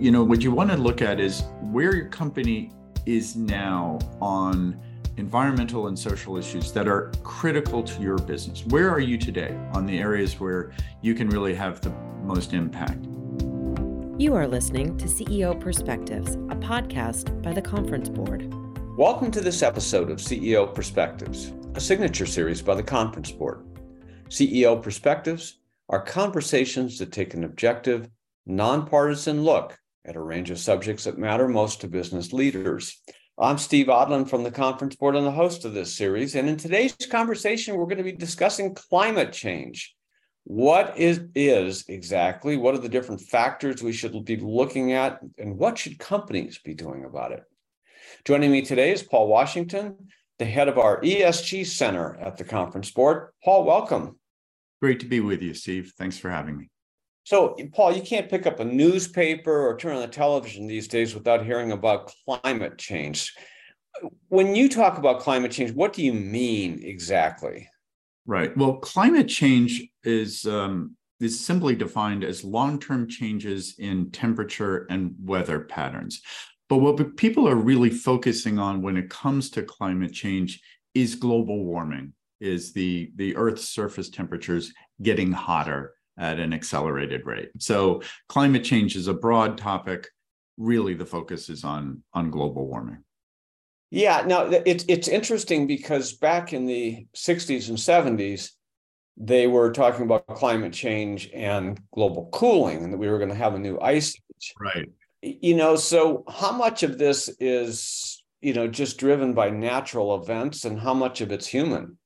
you know, what you want to look at is where your company is now on environmental and social issues that are critical to your business. Where are you today on the areas where you can really have the most impact? You are listening to CEO Perspectives, a podcast by the Conference Board. Welcome to this episode of CEO Perspectives, a signature series by the Conference Board. CEO Perspectives are conversations that take an objective, nonpartisan look at a range of subjects that matter most to business leaders. I'm Steve Odland from the Conference Board and the host of this series. And in today's conversation, we're going to be discussing climate change. What is, is exactly, what are the different factors we should be looking at, and what should companies be doing about it? Joining me today is Paul Washington, the head of our ESG Center at the Conference Board. Paul, welcome. Great to be with you, Steve. Thanks for having me. So, Paul, you can't pick up a newspaper or turn on the television these days without hearing about climate change. When you talk about climate change, what do you mean exactly? Right. Well, climate change is um, is simply defined as long-term changes in temperature and weather patterns. But what people are really focusing on when it comes to climate change is global warming, is the the Earth's surface temperatures getting hotter at an accelerated rate. So climate change is a broad topic. Really, the focus is on on global warming. Yeah, now it's it's interesting because back in the 60s and 70s, they were talking about climate change and global cooling, and that we were going to have a new ice age. Right. You know, so how much of this is you know just driven by natural events, and how much of it's human?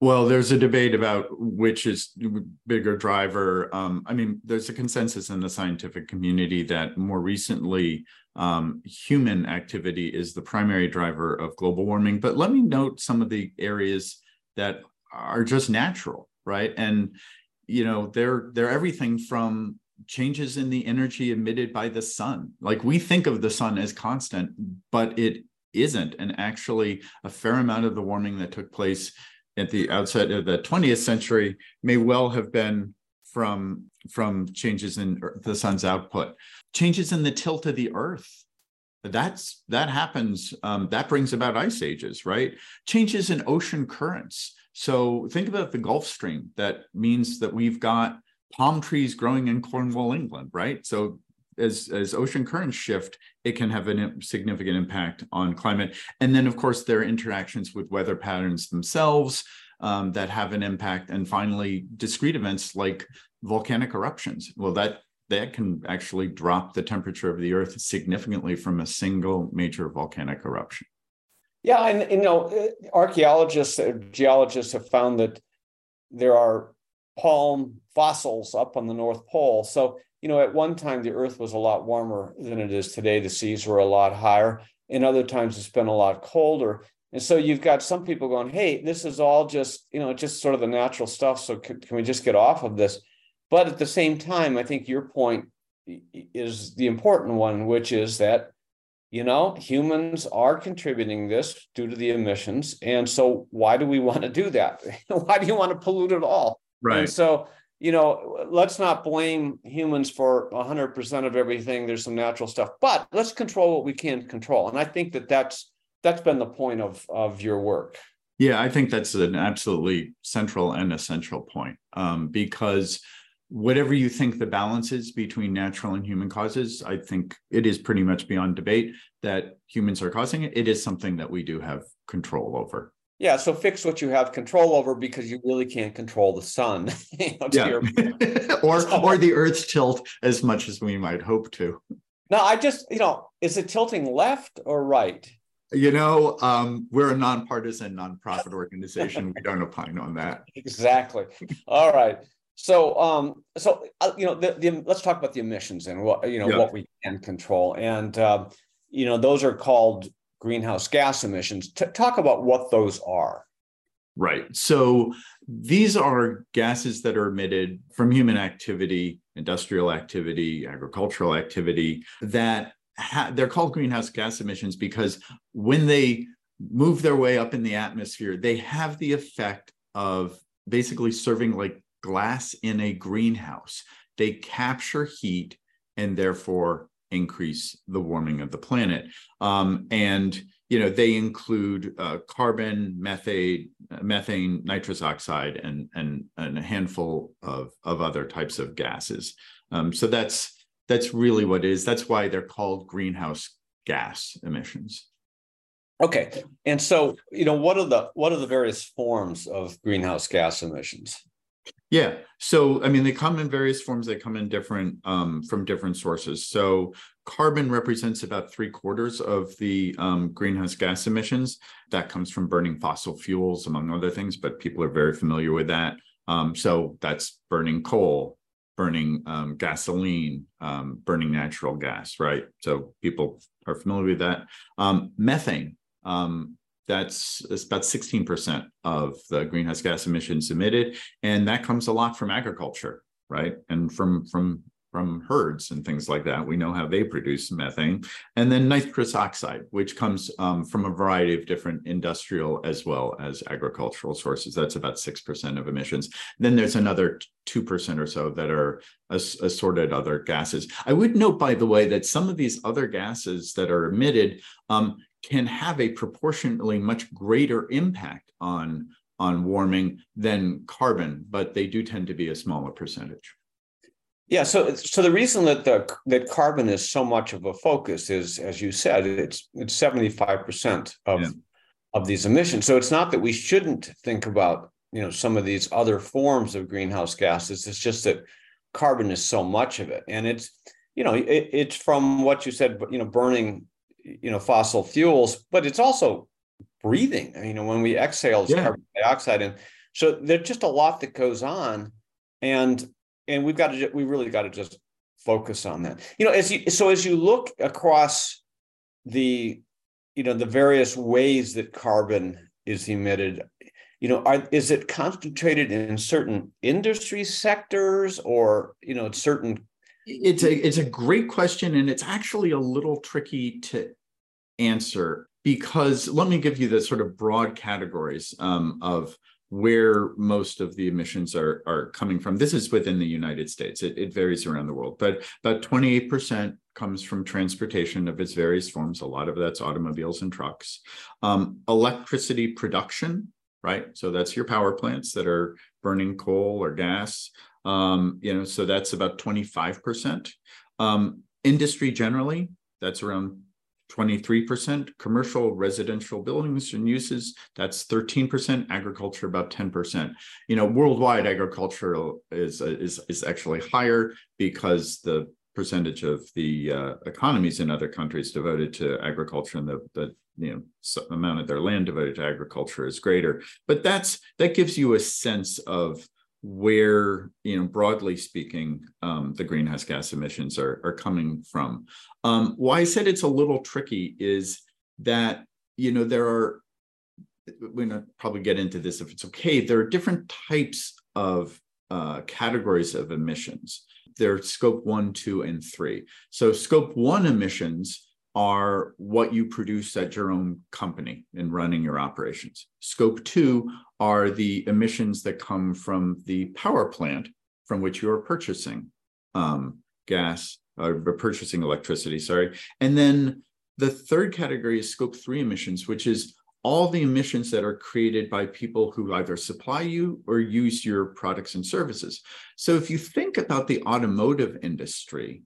Well, there's a debate about which is bigger driver. Um, I mean, there's a consensus in the scientific community that more recently, um, human activity is the primary driver of global warming. But let me note some of the areas that are just natural, right? And you know, they're they're everything from changes in the energy emitted by the sun. Like we think of the sun as constant, but it isn't. And actually, a fair amount of the warming that took place at the outset of the 20th century may well have been from from changes in the sun's output. Changes in the tilt of the earth that's that happens um, that brings about ice ages right? Changes in ocean currents. So think about the gulf stream. That means that we've got palm trees growing in cornwall england right? So as as ocean currents shift, it can have a significant impact on climate. And then, of course, there are interactions with weather patterns themselves um, that have an impact. And finally, discrete events like volcanic eruptions. Well, that that can actually drop the temperature of the Earth significantly from a single major volcanic eruption. Yeah, and you know, uh, archaeologists, uh, geologists have found that there are palm fossils up on the North Pole. So you know, at one time the Earth was a lot warmer than it is today. The seas were a lot higher. In other times, it's been a lot colder. And so you've got some people going, "Hey, this is all just you know, just sort of the natural stuff. So can, can we just get off of this?" But at the same time, I think your point is the important one, which is that you know humans are contributing this due to the emissions, and so why do we want to do that? why do you want to pollute at all? Right. And so you know, let's not blame humans for 100% of everything. There's some natural stuff, but let's control what we can control. And I think that that's that's been the point of of your work. Yeah, I think that's an absolutely central and essential point um, because whatever you think the balance is between natural and human causes, I think it is pretty much beyond debate that humans are causing it. It is something that we do have control over. Yeah, so fix what you have control over because you really can't control the sun. you know, yeah. or or the Earth's tilt as much as we might hope to. No, I just, you know, is it tilting left or right? You know, um, we're a nonpartisan nonprofit organization. we don't opine on that. Exactly. All right. So, um, so uh, you know, the, the, let's talk about the emissions and what you know yeah. what we can control, and uh, you know, those are called greenhouse gas emissions. T- talk about what those are. Right. So these are gases that are emitted from human activity, industrial activity, agricultural activity that ha- they're called greenhouse gas emissions because when they move their way up in the atmosphere, they have the effect of basically serving like glass in a greenhouse. They capture heat and therefore increase the warming of the planet. Um, and you know they include uh, carbon, methane, methane, nitrous oxide, and and and a handful of of other types of gases. Um, so that's that's really what it is. That's why they're called greenhouse gas emissions. Okay, and so you know what are the what are the various forms of greenhouse gas emissions? Yeah. So, I mean, they come in various forms. They come in different um, from different sources. So, carbon represents about three quarters of the um, greenhouse gas emissions. That comes from burning fossil fuels, among other things, but people are very familiar with that. Um, so, that's burning coal, burning um, gasoline, um, burning natural gas, right? So, people are familiar with that. Um, methane. Um, that's, about 16% of the greenhouse gas emissions emitted. And that comes a lot from agriculture, right? And from, from, from herds and things like that. We know how they produce methane. And then nitrous oxide, which comes um, from a variety of different industrial as well as agricultural sources. That's about 6% of emissions. Then there's another 2% or so that are assorted other gases. I would note, by the way, that some of these other gases that are emitted um, can have a proportionately much greater impact on on warming than carbon, but they do tend to be a smaller percentage. Yeah, so so the reason that the that carbon is so much of a focus is, as you said, it's it's seventy five percent of yeah. of these emissions. So it's not that we shouldn't think about you know some of these other forms of greenhouse gases. It's just that carbon is so much of it, and it's you know it, it's from what you said, you know, burning you know fossil fuels but it's also breathing. You know when we exhale yeah. carbon dioxide and so there's just a lot that goes on and and we've got to we really got to just focus on that. You know as you so as you look across the you know the various ways that carbon is emitted you know are, is it concentrated in certain industry sectors or you know certain it's a it's a great question, and it's actually a little tricky to answer because let me give you the sort of broad categories um, of where most of the emissions are are coming from. This is within the United States. It, it varies around the world, but about 28% comes from transportation of its various forms. A lot of that's automobiles and trucks. Um, electricity production, right? So that's your power plants that are burning coal or gas. Um, you know, so that's about 25%. Um, industry generally, that's around 23%. Commercial residential buildings and uses, that's 13%. Agriculture, about 10%. You know, worldwide agriculture is, is, is actually higher because the percentage of the uh, economies in other countries devoted to agriculture and the, the you know amount of their land devoted to agriculture is greater but that's that gives you a sense of where you know broadly speaking um, the greenhouse gas emissions are, are coming from. Um, why i said it's a little tricky is that you know there are we're going to probably get into this if it's okay there are different types of uh, categories of emissions. There are scope one two and three. So scope one emissions are what you produce at your own company in running your operations. Scope two are the emissions that come from the power plant from which you're purchasing um, gas or uh, purchasing electricity, sorry. And then the third category is scope three emissions, which is all the emissions that are created by people who either supply you or use your products and services. So if you think about the automotive industry,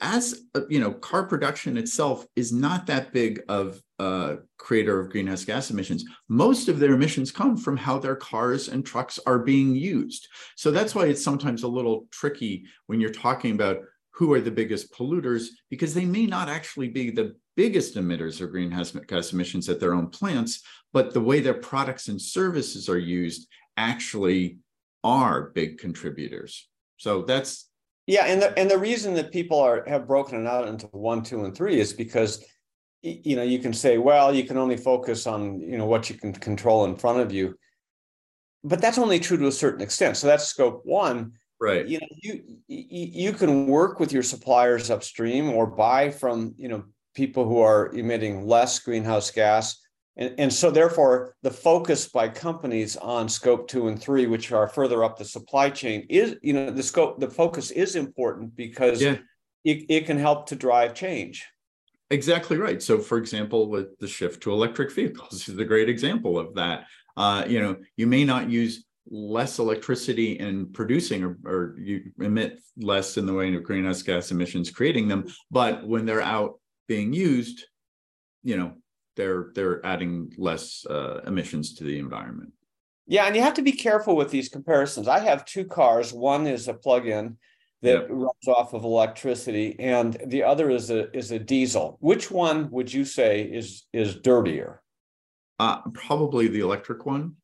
as uh, you know, car production itself is not that big of a creator of greenhouse gas emissions. Most of their emissions come from how their cars and trucks are being used. So that's why it's sometimes a little tricky when you're talking about who are the biggest polluters, because they may not actually be the biggest emitters of greenhouse gas emissions at their own plants, but the way their products and services are used actually are big contributors. So that's yeah, and the and the reason that people are have broken it out into one, two, and three is because you know you can say, well, you can only focus on you know what you can control in front of you, but that's only true to a certain extent. So that's scope one. Right. You know, you you can work with your suppliers upstream or buy from you know people who are emitting less greenhouse gas And, and so therefore the focus by companies on scope two and three, which are further up the supply chain, is you know the scope the focus is important because yeah. it, it can help to drive change. Exactly right. So, for example, with the shift to electric vehicles is a great example of that. Uh, you know, you may not use less electricity in producing or, or you emit less in the way of greenhouse gas emissions creating them, but when they're out being used, you know, they're they're adding less uh, emissions to the environment. Yeah, and you have to be careful with these comparisons. I have two cars. One is a plug-in that yep. runs off of electricity, and the other is a is a diesel. Which one would you say is is dirtier? Uh, probably the electric one.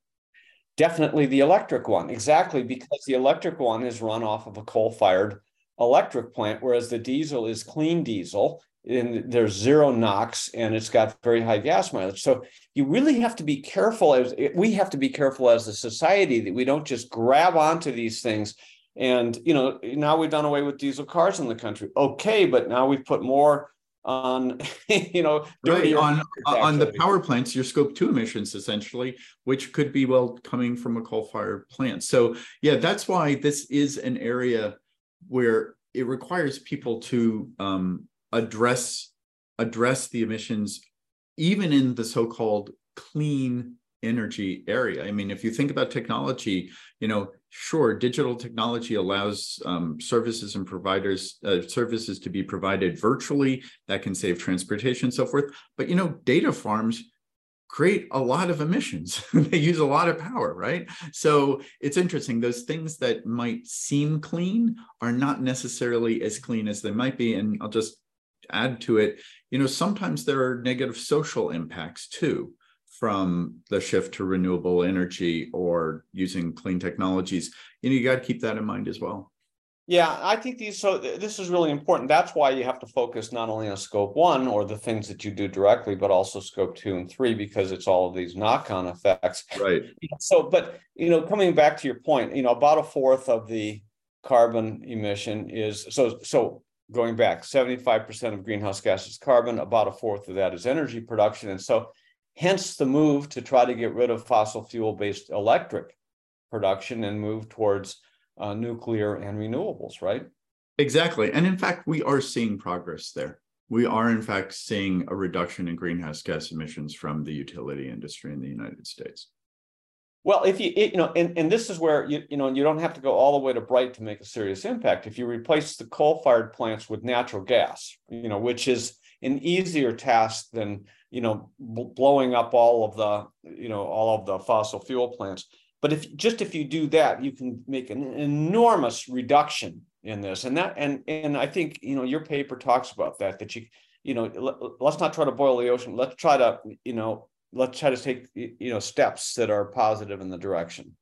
Definitely the electric one, exactly because the electric one is run off of a coal-fired electric plant, whereas the diesel is clean diesel and there's zero NOx and it's got very high gas mileage. So you really have to be careful as we have to be careful as a society that we don't just grab onto these things. And you know, now we've done away with diesel cars in the country. Okay, but now we've put more on you know right. on on the power plants your scope 2 emissions essentially which could be well coming from a coal fired plant so yeah that's why this is an area where it requires people to um, address address the emissions even in the so-called clean energy area. I mean if you think about technology you know sure digital technology allows um, services and providers uh, services to be provided virtually that can save transportation and so forth. But you know data farms create a lot of emissions. They use a lot of power right? So it's interesting. Those things that might seem clean are not necessarily as clean as they might be. And i'll just add to it you know sometimes there are negative social impacts too from the shift to renewable energy or using clean technologies. You know you got to keep that in mind as well. Yeah i think these so this is really important. That's why you have to focus not only on scope one or the things that you do directly but also scope two and three because it's all of these knock-on effects. Right. So but you know coming back to your point you know about a fourth of the carbon emission is so so going back 75% of greenhouse gases carbon about a fourth of that is energy production. And so Hence the move to try to get rid of fossil fuel based electric production and move towards uh, nuclear and renewables, right? Exactly. And in fact, we are seeing progress there. We are, in fact, seeing a reduction in greenhouse gas emissions from the utility industry in the United States. Well, if you, you know, and, and this is where you, you know, you don't have to go all the way to bright to make a serious impact. If you replace the coal fired plants with natural gas, you know, which is an easier task than you know blowing up all of the you know all of the fossil fuel plants. But if just if you do that you can make an enormous reduction in this. And that and and i think you know your paper talks about that that you you know let, us not try to boil the ocean. Let's try to you know let's try to take you know steps that are positive in the direction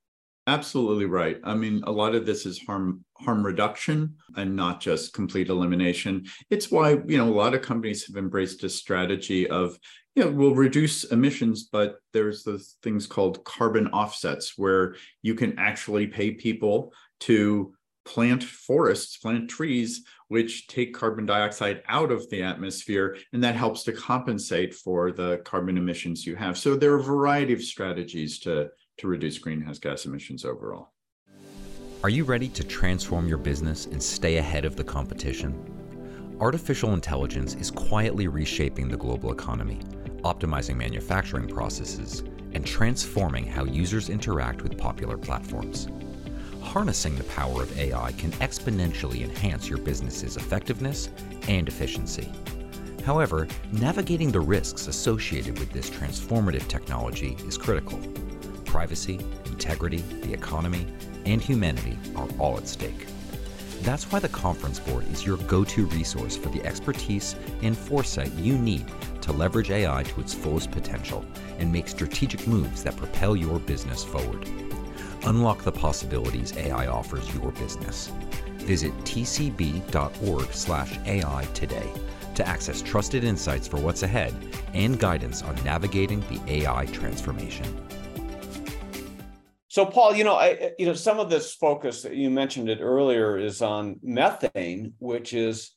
Absolutely right. I mean, a lot of this is harm harm reduction and not just complete elimination. It's why you know a lot of companies have embraced a strategy of you know we'll reduce emissions, but there's the things called carbon offsets where you can actually pay people to plant forests, plant trees, which take carbon dioxide out of the atmosphere, and that helps to compensate for the carbon emissions you have. So there are a variety of strategies to to reduce greenhouse gas emissions overall. Are you ready to transform your business and stay ahead of the competition? Artificial intelligence is quietly reshaping the global economy, optimizing manufacturing processes, and transforming how users interact with popular platforms. Harnessing the power of AI can exponentially enhance your business's effectiveness and efficiency. However, navigating the risks associated with this transformative technology is critical privacy, integrity, the economy, and humanity are all at stake. That's why the Conference Board is your go to resource for the expertise and foresight you need to leverage AI to its fullest potential and make strategic moves that propel your business forward. Unlock the possibilities AI offers your business. Visit tcb.org/ai today to access trusted insights for what's ahead and guidance on navigating the AI transformation. So, Paul, you know, I, you know, some of this focus that you mentioned it earlier is on methane, which is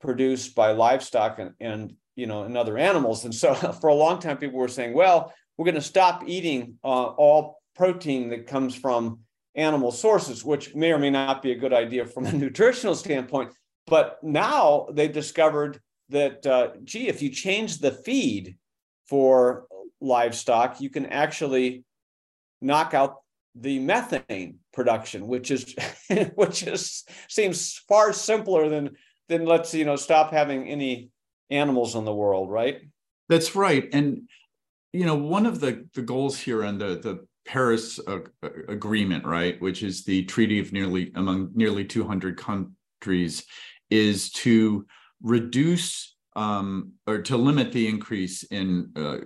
produced by livestock, and, and you know, in other animals. And so for a long time, people were saying, well, we're going to stop eating uh, all protein that comes from animal sources, which may or may not be a good idea from a nutritional standpoint. But now they've discovered that, uh, gee, if you change the feed for livestock, you can actually knock out the methane production, which is which is seems far simpler than than let's you know stop having any animals in the world, right? That's right, and you know one of the the goals here on the the Paris uh, agreement, right, which is the treaty of nearly among nearly 200 countries, is to reduce um, or to limit the increase in uh,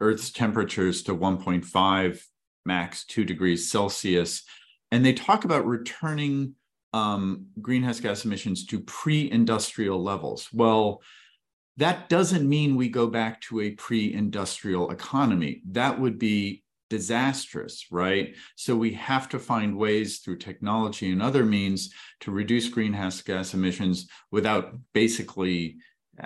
Earth's temperatures to 1.5 max two degrees Celsius. And they talk about returning um, greenhouse gas emissions to pre industrial levels. Well, that doesn't mean we go back to a pre industrial economy. That would be disastrous, right? So we have to find ways through technology and other means to reduce greenhouse gas emissions without basically,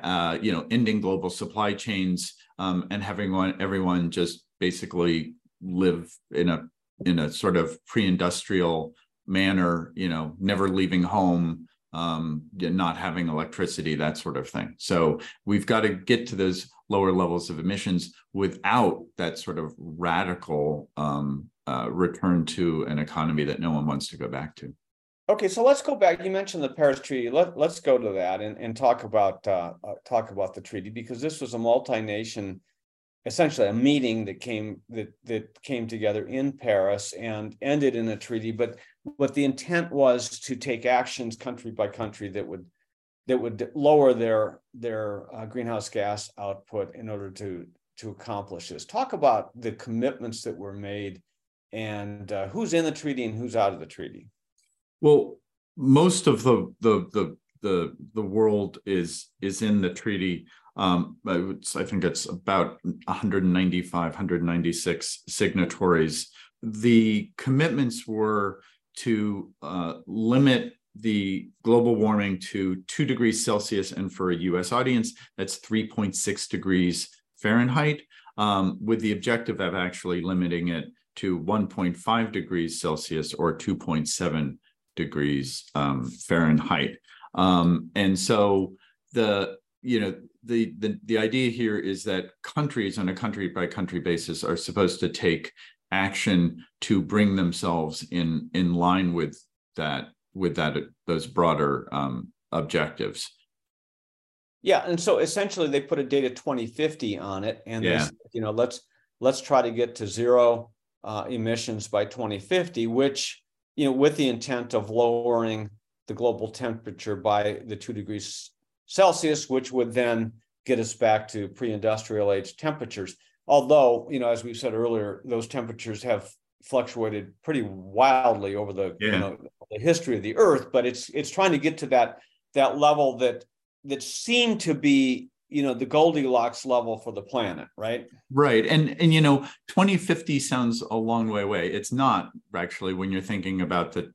uh, you know, ending global supply chains um, and having one, everyone just basically live in a in a sort of pre-industrial manner you know never leaving home um, not having electricity that sort of thing. So we've got to get to those lower levels of emissions without that sort of radical um, uh, return to an economy that no one wants to go back to. Okay so let's go back. You mentioned the paris treaty. Let, let's go to that and, and talk about uh, uh, talk about the treaty because this was a multi-nation essentially a meeting that came that that came together in Paris and ended in a treaty. But what the intent was to take actions country by country that would that would lower their their uh, greenhouse gas output in order to to accomplish this. Talk about the commitments that were made and uh, who's in the treaty and who's out of the treaty. Well, most of the the the the the world is is in the treaty. Um, I think it's about 195, 196 signatories. The commitments were to uh, limit the global warming to two degrees Celsius, and for a US audience, that's 3.6 degrees Fahrenheit, um, with the objective of actually limiting it to 1.5 degrees Celsius or 2.7 degrees um, Fahrenheit. Um, and so the you know the, the the idea here is that countries on a country by country basis are supposed to take action to bring themselves in in line with that with that those broader um, objectives. Yeah, and so essentially they put a date of 2050 on it, and yeah. Said, you know let's let's try to get to zero uh, emissions by 2050, which you know with the intent of lowering the global temperature by the two degrees Celsius, which would then get us back to pre-industrial age temperatures. Although, you know, as we said earlier, those temperatures have fluctuated pretty wildly over the yeah. you know the history of the Earth, but it's it's trying to get to that that level that that seemed to be you know the goldilocks level for the planet right right and and you know 2050 sounds a long way away it's not actually when you're thinking about the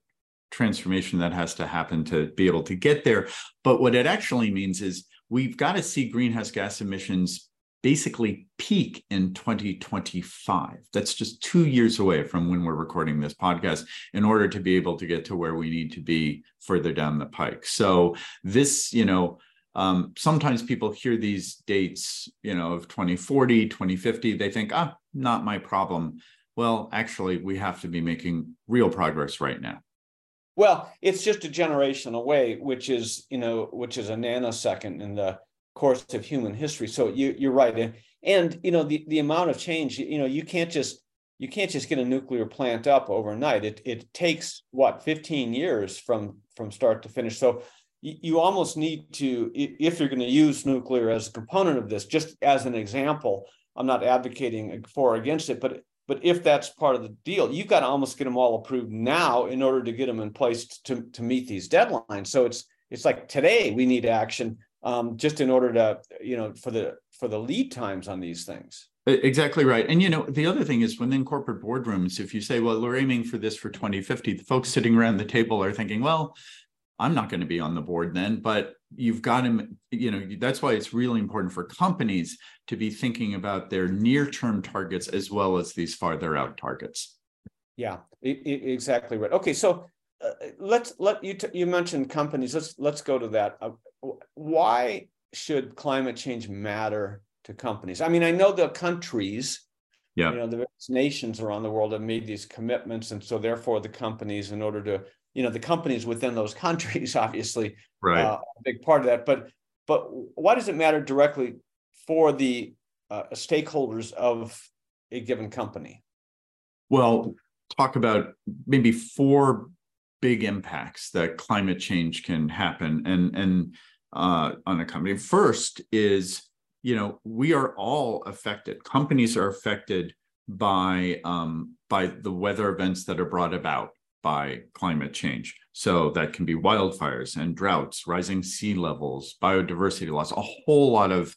transformation that has to happen to be able to get there. But what it actually means is we've got to see greenhouse gas emissions basically peak in 2025. That's just two years away from when we're recording this podcast in order to be able to get to where we need to be further down the pike. So, this, you know, um, sometimes people hear these dates, you know, of 2040, 2050, they think, ah, not my problem. Well, actually, we have to be making real progress right now. Well, it's just a generation away, which is, you know, which is a nanosecond in the course of human history. So you, you're right. And, and, you know, the, the amount of change, you know, you can't just, you can't just get a nuclear plant up overnight. It, it takes what, 15 years from, from start to finish. So you, you almost need to, if you're going to use nuclear as a component of this, just as an example, I'm not advocating for or against it, but but if that's part of the deal, you've got to almost get them all approved now in order to get them in place to, to meet these deadlines. So it's it's like today we need action um, just in order to you know for the for the lead times on these things. Exactly right. And you know, the other thing is within corporate boardrooms, if you say, well, we're aiming for this for 2050, the folks sitting around the table are thinking, well, I'm not going to be on the board then, but you've got to, you know, that's why it's really important for companies to be thinking about their near term targets as well as these farther out targets. Yeah, exactly right. Okay, so uh, let's let you t- you mentioned companies. Let's let's go to that. Uh, why should climate change matter to companies? I mean, I know the countries, yeah, you know, the nations around the world have made these commitments, and so therefore the companies, in order to you know the companies within those countries obviously right. uh, a big part of that. But but why does it matter directly for the uh, stakeholders of a given company? Well talk about maybe four big impacts that climate change can happen and and uh, on a company. First is you know we are all affected. Companies are affected by um, by the weather events that are brought about by climate change. So that can be wildfires and droughts, rising sea levels, biodiversity loss, a whole lot of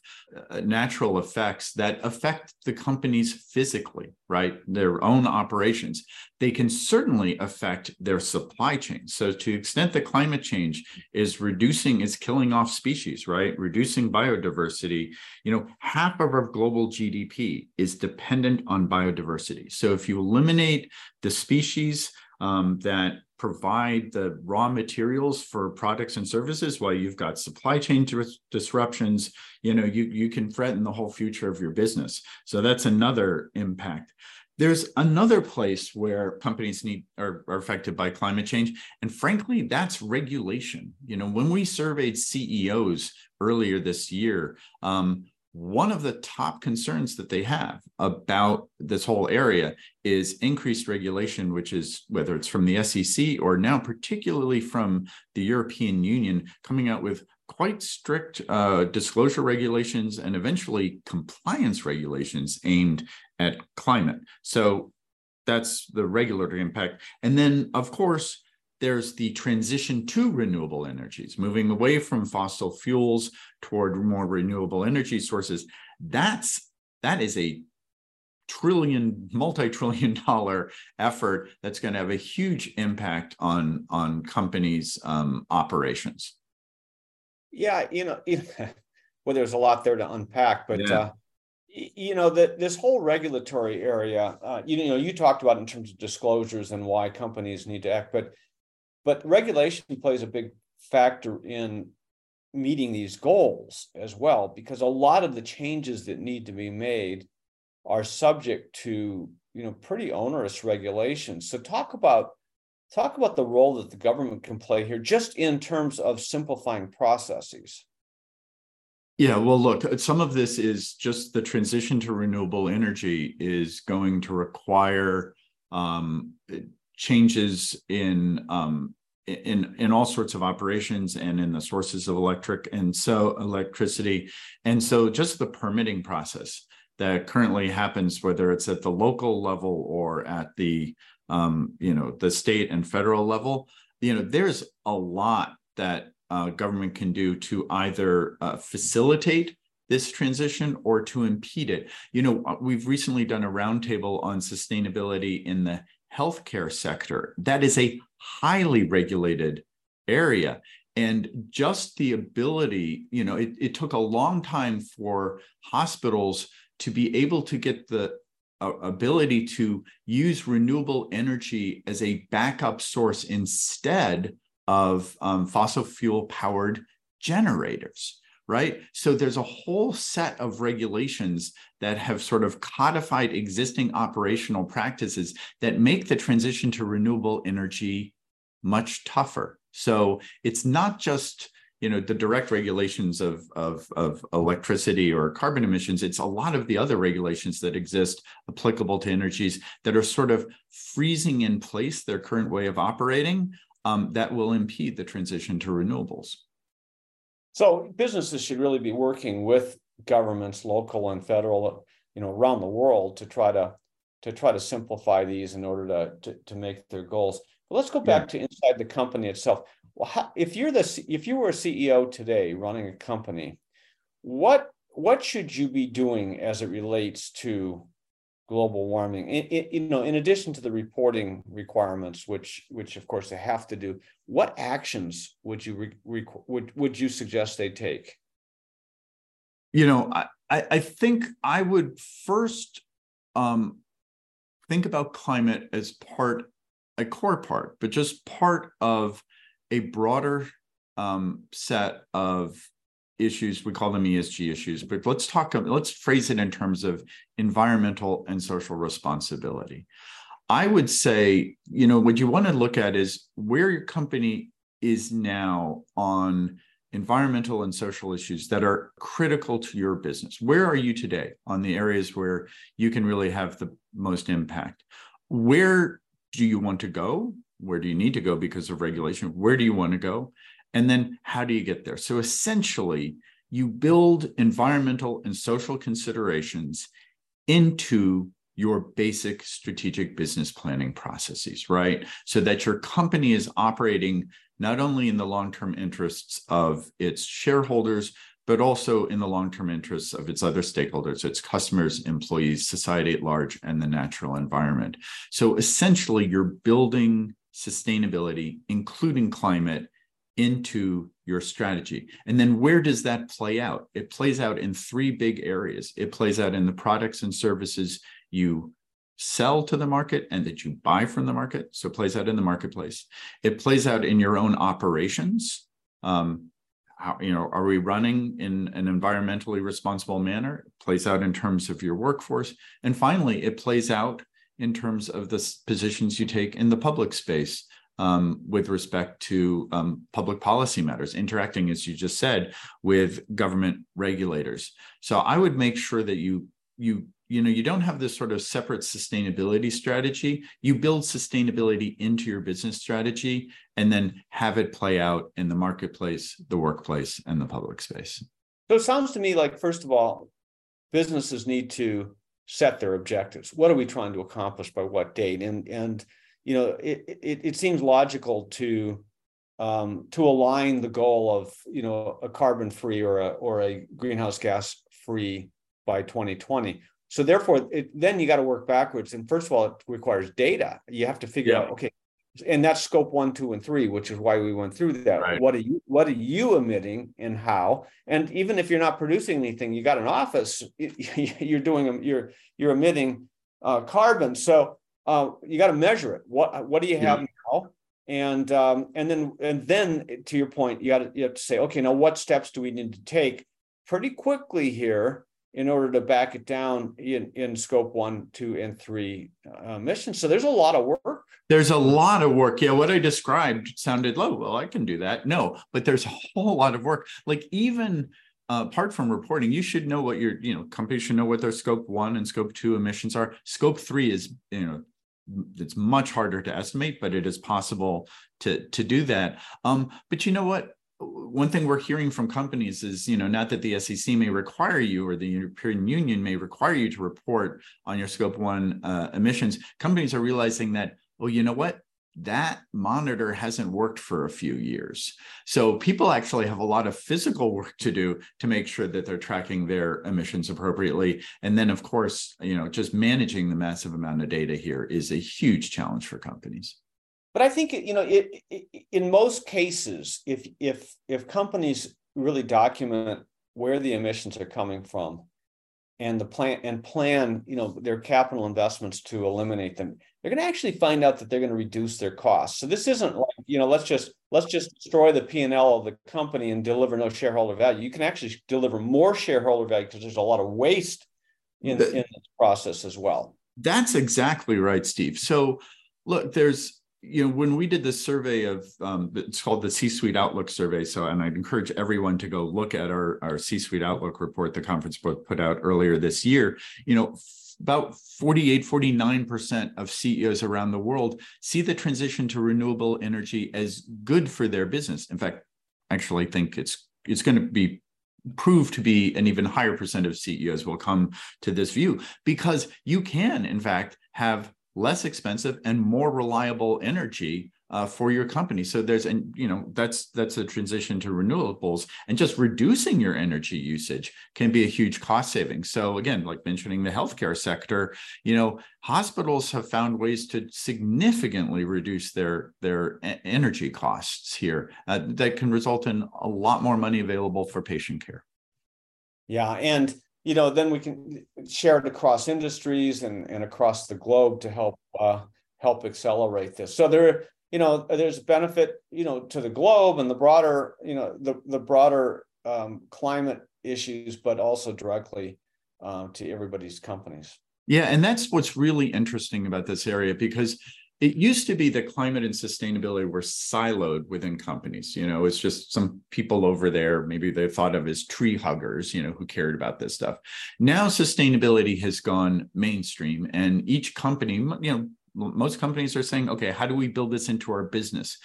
uh, natural effects that affect the companies physically, right? Their own operations. They can certainly affect their supply chain. So to the extent that climate change is reducing, is killing off species, right? Reducing biodiversity, you know, half of our global GDP is dependent on biodiversity. So if you eliminate the species, um, that provide the raw materials for products and services while you've got supply chain dis- disruptions you know you you can threaten the whole future of your business. So that's another impact. There's another place where companies need are, are affected by climate change and frankly that's regulation. You know when we surveyed ceos earlier this year um, one of the top concerns that they have about this whole area is increased regulation, which is whether it's from the SEC or now particularly from the European Union, coming out with quite strict uh, disclosure regulations and eventually compliance regulations aimed at climate. So that's the regulatory impact. And then, of course, there's the transition to renewable energies, moving away from fossil fuels toward more renewable energy sources. That's that is a trillion, multi-trillion dollar effort that's going to have a huge impact on on companies' um, operations. Yeah, you know, well, there's a lot there to unpack, but yeah. uh, you know that this whole regulatory area, uh, you, you know, you talked about in terms of disclosures and why companies need to act, but but regulation plays a big factor in meeting these goals as well, because a lot of the changes that need to be made are subject to you know pretty onerous regulations. So talk about talk about the role that the government can play here, just in terms of simplifying processes. Yeah, well, look, some of this is just the transition to renewable energy is going to require um, changes in um, in in all sorts of operations and in the sources of electric and so electricity. And so just the permitting process that currently happens whether it's at the local level or at the um, you know the state and federal level you know there's a lot that uh, government can do to either uh, facilitate this transition or to impede it. You know uh, we've recently done a roundtable on sustainability in the healthcare sector. That is a highly regulated area. And just the ability, you know, it, it took a long time for hospitals to be able to get the uh, ability to use renewable energy as a backup source instead of um, fossil fuel powered generators right? So there's a whole set of regulations that have sort of codified existing operational practices that make the transition to renewable energy much tougher. So it's not just you know the direct regulations of, of, of electricity or carbon emissions it's a lot of the other regulations that exist applicable to energies that are sort of freezing in place their current way of operating um, that will impede the transition to renewables so businesses should really be working with governments, local and federal, you know, around the world to try to to try to simplify these in order to to, to make their goals. But let's go back yeah. to inside the company itself. Well, how, if you're the if you were a CEO today running a company, what what should you be doing as it relates to global warming? In, in, you know, in addition to the reporting requirements, which which of course they have to do, what actions would you re, would would you suggest they take? You know, I I think I would first um, think about climate as part a core part, but just part of a broader um, set of issues. We call them ESG issues, but let's talk, let's phrase it in terms of environmental and social responsibility. I would say, you know, what you want to look at is where your company is now on environmental and social issues that are critical to your business. Where are you today on the areas where you can really have the most impact? Where do you want to go? Where do you need to go because of regulation? Where do you want to go? And then how do you get there? So essentially, you build environmental and social considerations into your basic strategic business planning processes, right? So that your company is operating not only in the long term interests of its shareholders, but also in the long term interests of its other stakeholders, its customers, employees, society at large, and the natural environment. So essentially, you're building sustainability, including climate, into your strategy. And then where does that play out? It plays out in three big areas. It plays out in the products and services you sell to the market and that you buy from the market. So it plays out in the marketplace. It plays out in your own operations. Um, how, you know, are we running in an environmentally responsible manner? It plays out in terms of your workforce. And finally, it plays out in terms of the positions you take in the public space um, with respect to um, public policy matters, interacting, as you just said, with government regulators. So I would make sure that you you you know you don't have this sort of separate sustainability strategy. You build sustainability into your business strategy and then have it play out in the marketplace the workplace and the public space. So it sounds to me like first of all businesses need to set their objectives. What are we trying to accomplish by what date? And and you know it it, it seems logical to um, to align the goal of you know a carbon free or a or a greenhouse gas free by 2020 so therefore, it, then you got to work backwards. And first of all, it requires data. You have to figure yeah. out, okay, and that's scope one, two, and three, which is why we went through that. Right. What are you what are you emitting and how? And even if you're not producing anything, you got an office, you're doing you're you're emitting uh, carbon. So uh, you got to measure it. What what do you have yeah. now? And um, and then and then to your point, you got you have to say, okay, now what steps do we need to take pretty quickly here in order to back it down in, in scope one, two, and three uh, missions. So there's a lot of work. There's a lot of work. Yeah, what I described sounded low. Well, I can do that. No, but there's a whole lot of work. Like even uh, apart from reporting, you should know what your you know companies should know what their scope one and scope two emissions are. Scope three is you know it's much harder to estimate, but it is possible to to do that. Um, but you know what? one thing we're hearing from companies is, you know, not that the SEC may require you or the European Union may require you to report on your scope one uh, emissions. Companies are realizing that, oh, you know what? That monitor hasn't worked for a few years. So people actually have a lot of physical work to do to make sure that they're tracking their emissions appropriately. And then, of course, you know, just managing the massive amount of data here is a huge challenge for companies but I think you know it, it, in most cases, if if if companies really document where the emissions are coming from, and the plan and plan you know their capital investments to eliminate them, they're going to actually find out that they're going to reduce their costs. So this isn't like you know let's just let's just destroy the P and L of the company and deliver no shareholder value. You can actually deliver more shareholder value because there's a lot of waste in, the, in this process as well. That's exactly right, Steve. So look, there's you know, when we did this survey of, um, it's called the C-Suite Outlook survey. So, and I'd encourage everyone to go look at our, our C-Suite Outlook report the conference book put out earlier this year. You know, about 48, 49% of CEOs around the world see the transition to renewable energy as good for their business. In fact, actually think it's it's going to be proved to be an even higher percent of CEOs will come to this view because you can, in fact, have less expensive and more reliable energy uh, for your company. So there's, and you know, that's that's a transition to renewables, and just reducing your energy usage can be a huge cost saving. So again, like mentioning the healthcare sector, you know, hospitals have found ways to significantly reduce their their energy costs here uh, that can result in a lot more money available for patient care. Yeah, and you know, then we can share it across industries and, and across the globe to help uh, help accelerate this. So there, you know, there's benefit, you know, to the globe and the broader, you know, the the broader um, climate issues, but also directly uh, to everybody's companies. Yeah, and that's what's really interesting about this area because it used to be that climate and sustainability were siloed within companies you know it's just some people over there maybe they thought of as tree huggers you know who cared about this stuff. Now sustainability has gone mainstream and each company you know most companies are saying okay how do we build this into our business?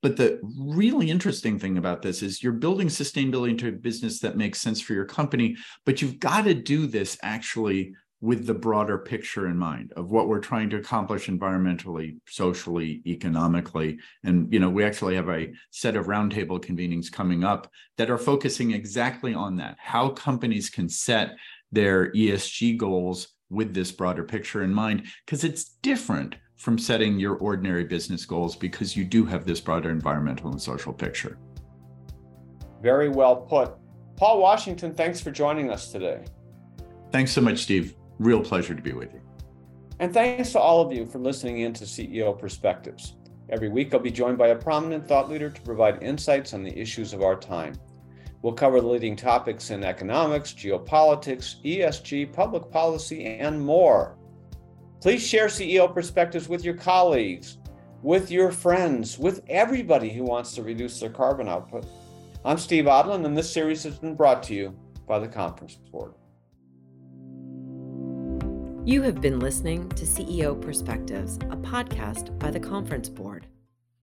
But the really interesting thing about this is you're building sustainability into a business that makes sense for your company but you've got to do this actually with the broader picture in mind of what we're trying to accomplish environmentally, socially, economically. And you know, we actually have a set of roundtable convenings coming up that are focusing exactly on that, how companies can set their ESG goals with this broader picture in mind, because it's different from setting your ordinary business goals because you do have this broader environmental and social picture. Very well put. Paul Washington, thanks for joining us today. Thanks so much, Steve. Real pleasure to be with you. And thanks to all of you for listening in to CEO Perspectives. Every week, I'll be joined by a prominent thought leader to provide insights on the issues of our time. We'll cover the leading topics in economics, geopolitics, ESG, public policy, and more. Please share CEO Perspectives with your colleagues, with your friends, with everybody who wants to reduce their carbon output. I'm Steve Odland, and this series has been brought to you by the Conference Board. You have been listening to CEO Perspectives, a podcast by the Conference Board.